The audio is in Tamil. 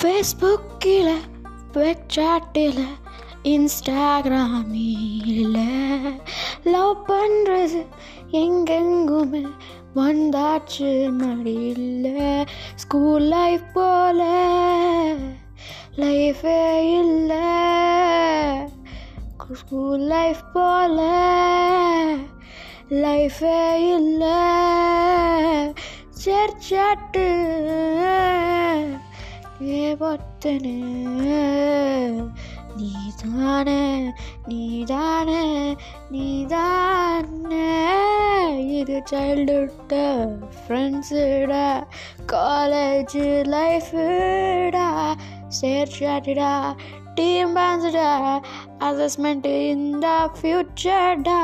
ஃபேஸ்புக்கில் வெப்சாட்டில் இன்ஸ்டாகிராமில் லவ் பண்ணுறது எங்கெங்குமே வந்தாச்சு மடியில். ஸ்கூல் லைஃப் போல லைஃபே இல்லை. ஸ்கூல் லைஃப் போல லைஃபே இல்லை. சர்ச்சாட்டு ஏபத்தனு நீதான நீதான நீதான. இது சைல்டுஹுட்ட ஃப்ரெண்ட்ஸுடா காலேஜ் லைஃபுடா சேர்ச்சாட்டுடா டீம் பேன்ஸுடா அசஸ்மெண்ட்டு இந்த ஃப்யூச்சர்டா